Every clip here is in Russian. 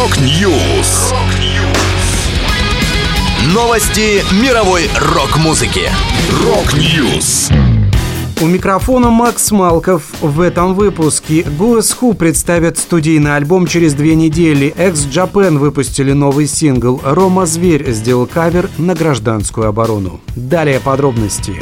Rock News. Новости мировой рок-музыки. Рок-Ньюс. У микрофона Макс Малков. В этом выпуске Guess Who представят студийный альбом через две недели. X Japan выпустили новый сингл. Рома Зверь сделал кавер на гражданскую оборону. Далее подробности.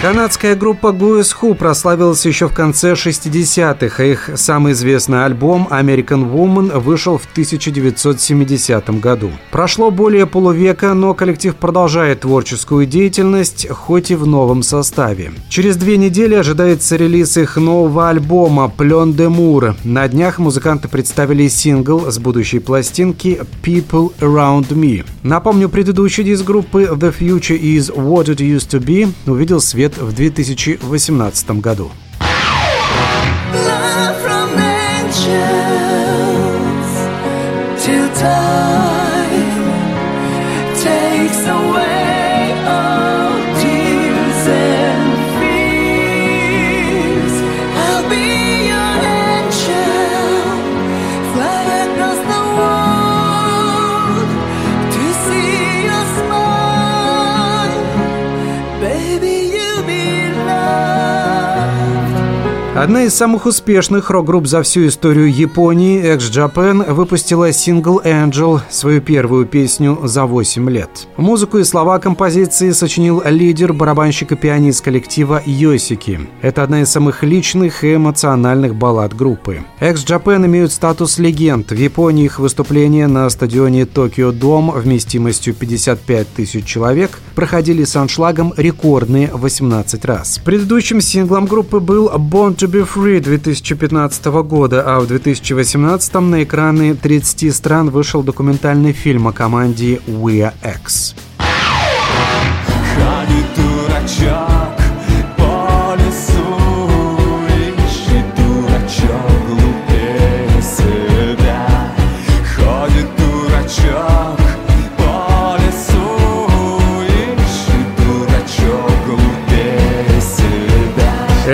Канадская группа Guess Who прославилась еще в конце 60-х, а их самый известный альбом American Woman вышел в 1970 году. Прошло более полувека, но коллектив продолжает творческую деятельность, хоть и в новом составе. Через две недели ожидается релиз их нового альбома «Плен де Мур». На днях музыканты представили сингл с будущей пластинки «People Around Me». Напомню, предыдущий диск группы «The Future is What It Used To Be» увидел свет лет в 2018 году. takes Одна из самых успешных рок-групп за всю историю Японии, X Japan, выпустила сингл Angel, свою первую песню за 8 лет. Музыку и слова композиции сочинил лидер, барабанщик и пианист коллектива Йосики. Это одна из самых личных и эмоциональных баллад группы. X Japan имеют статус легенд. В Японии их выступления на стадионе Токио Дом вместимостью 55 тысяч человек проходили с аншлагом рекордные 18 раз. Предыдущим синглом группы был Born to be Free 2015 года, а в 2018 на экраны 30 стран вышел документальный фильм о команде We X.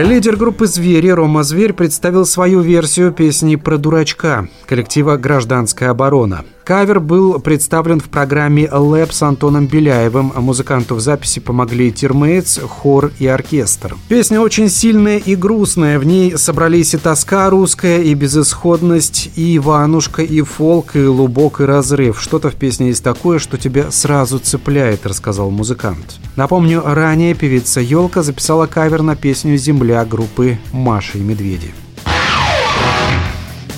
Лидер группы «Звери» Рома Зверь представил свою версию песни про дурачка коллектива «Гражданская оборона». Кавер был представлен в программе «Лэп» с Антоном Беляевым, музыканту в записи помогли Тирмейтс, хор и оркестр. Песня очень сильная и грустная, в ней собрались и тоска русская, и безысходность, и Иванушка, и фолк, и лубок, и разрыв. Что-то в песне есть такое, что тебя сразу цепляет, рассказал музыкант. Напомню, ранее певица Елка записала кавер на песню «Земля» группы «Маша и Медведи».